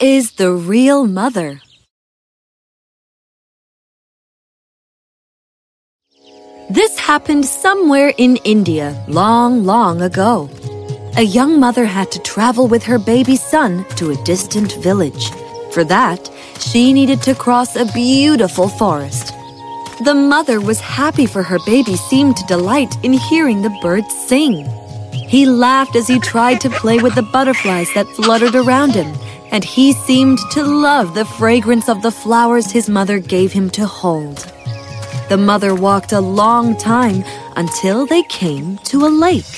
is the real mother? This happened somewhere in India long, long ago. A young mother had to travel with her baby son to a distant village. For that, she needed to cross a beautiful forest. The mother was happy for her baby seemed to delight in hearing the birds sing. He laughed as he tried to play with the butterflies that fluttered around him, and he seemed to love the fragrance of the flowers his mother gave him to hold. The mother walked a long time until they came to a lake.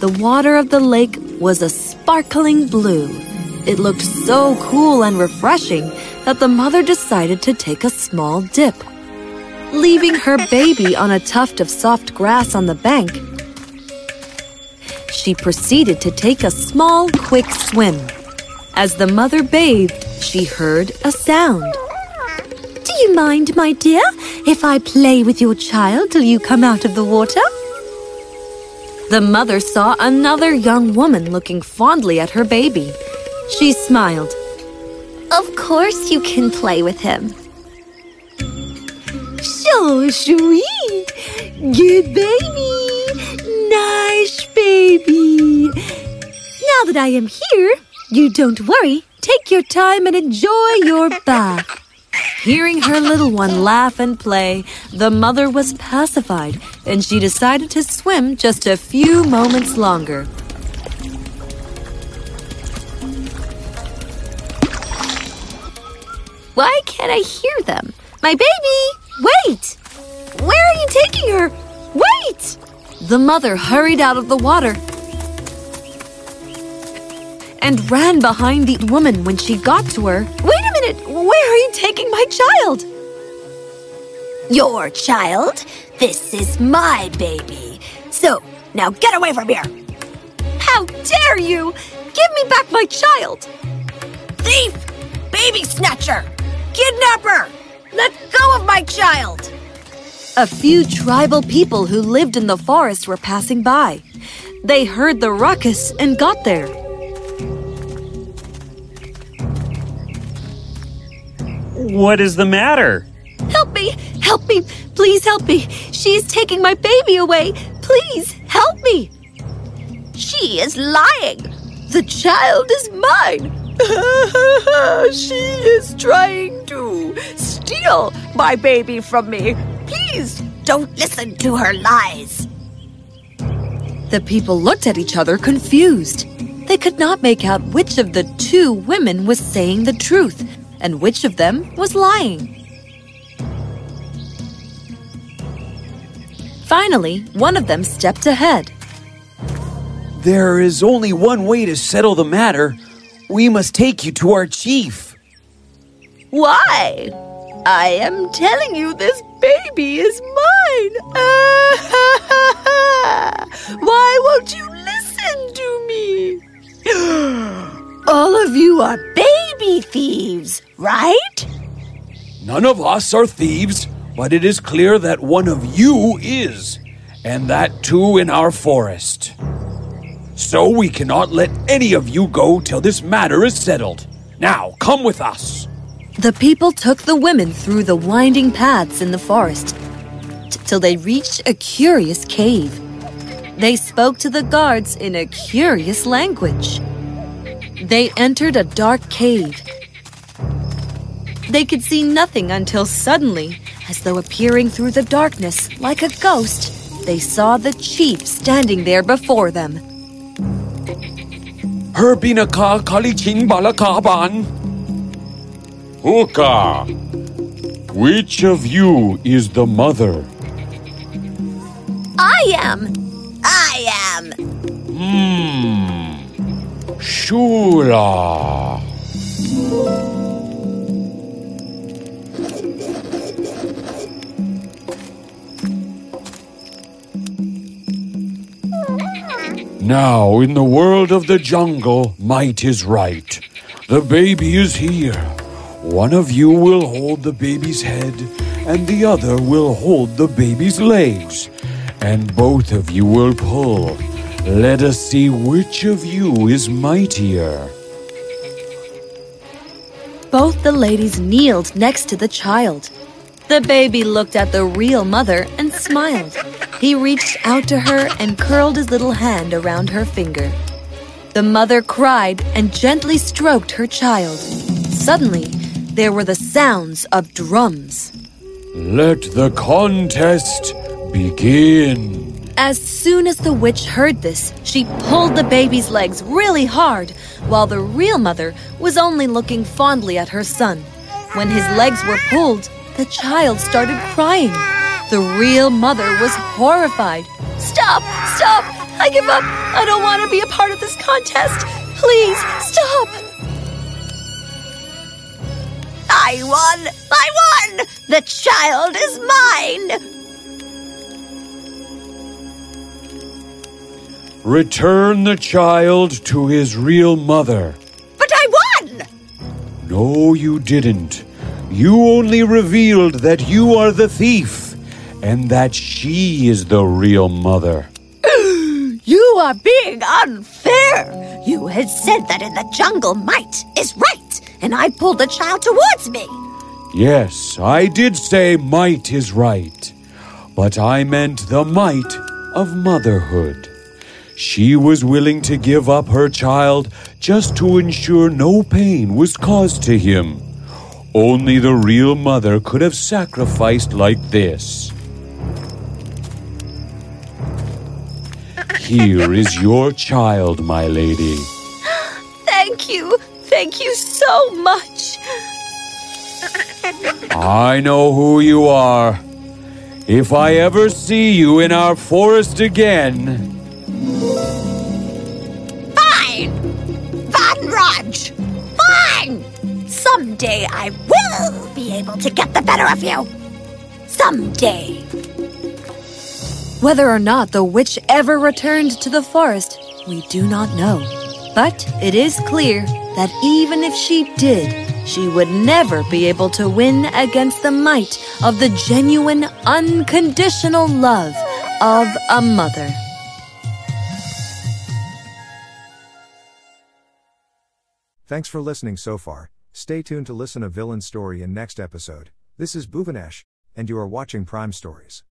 The water of the lake was a sparkling blue. It looked so cool and refreshing that the mother decided to take a small dip. Leaving her baby on a tuft of soft grass on the bank, she proceeded to take a small, quick swim. As the mother bathed, she heard a sound. Do you mind, my dear, if I play with your child till you come out of the water? The mother saw another young woman looking fondly at her baby. She smiled. Of course you can play with him. So sweet! Good baby! Nice baby! Now that I am here, you don't worry. Take your time and enjoy your bath. Hearing her little one laugh and play, the mother was pacified and she decided to swim just a few moments longer. Why can't I hear them? My baby! Wait! Where are you taking her? Wait! The mother hurried out of the water and ran behind the woman when she got to her. Wait a minute! Where are you taking my child? Your child? This is my baby. So, now get away from here! How dare you! Give me back my child! Thief! Baby snatcher! Kidnapper! Let go of my child! A few tribal people who lived in the forest were passing by. They heard the ruckus and got there. What is the matter? Help me! Help me! Please help me! She's taking my baby away! Please help me! She is lying! The child is mine! she is trying to steal my baby from me. Please don't listen to her lies. The people looked at each other confused. They could not make out which of the two women was saying the truth and which of them was lying. Finally, one of them stepped ahead. There is only one way to settle the matter. We must take you to our chief. Why? I am telling you this baby is mine. Why won't you listen to me? All of you are baby thieves, right? None of us are thieves, but it is clear that one of you is, and that too in our forest. So we cannot let any of you go till this matter is settled. Now, come with us. The people took the women through the winding paths in the forest till they reached a curious cave. They spoke to the guards in a curious language. They entered a dark cave. They could see nothing until suddenly, as though appearing through the darkness like a ghost, they saw the chief standing there before them. Herbinaka kalichin balakaban. Hookah! Which of you is the mother? I am. I am. Hmm. Shula. Now, in the world of the jungle, might is right. The baby is here. One of you will hold the baby's head, and the other will hold the baby's legs. And both of you will pull. Let us see which of you is mightier. both the ladies kneeled next to the child. The baby looked at the real mother and smiled. He reached out to her and curled his little hand around her finger. The mother cried and gently stroked her child. Suddenly, there were the sounds of drums. Let the contest begin. As soon as the witch heard this, she pulled the baby's legs really hard, while the real mother was only looking fondly at her son. When his legs were pulled, the child started crying. The real mother was horrified. Stop! Stop! I give up! I don't want to be a part of this contest! Please, stop! I won! I won! The child is mine! Return the child to his real mother. But I won! No, you didn't. You only revealed that you are the thief and that she is the real mother. You are being unfair. You had said that in the jungle might is right, and I pulled the child towards me. Yes, I did say might is right, but I meant the might of motherhood. She was willing to give up her child just to ensure no pain was caused to him. Only the real mother could have sacrificed like this. Here is your child, my lady. Thank you. Thank you so much. I know who you are. If I ever see you in our forest again, Fine, Raj! Fine! Someday I will be able to get the better of you. Someday. Whether or not the witch ever returned to the forest, we do not know. But it is clear that even if she did, she would never be able to win against the might of the genuine, unconditional love of a mother. Thanks for listening so far. Stay tuned to listen a villain story in next episode. This is Bhuvanesh, and you are watching Prime Stories.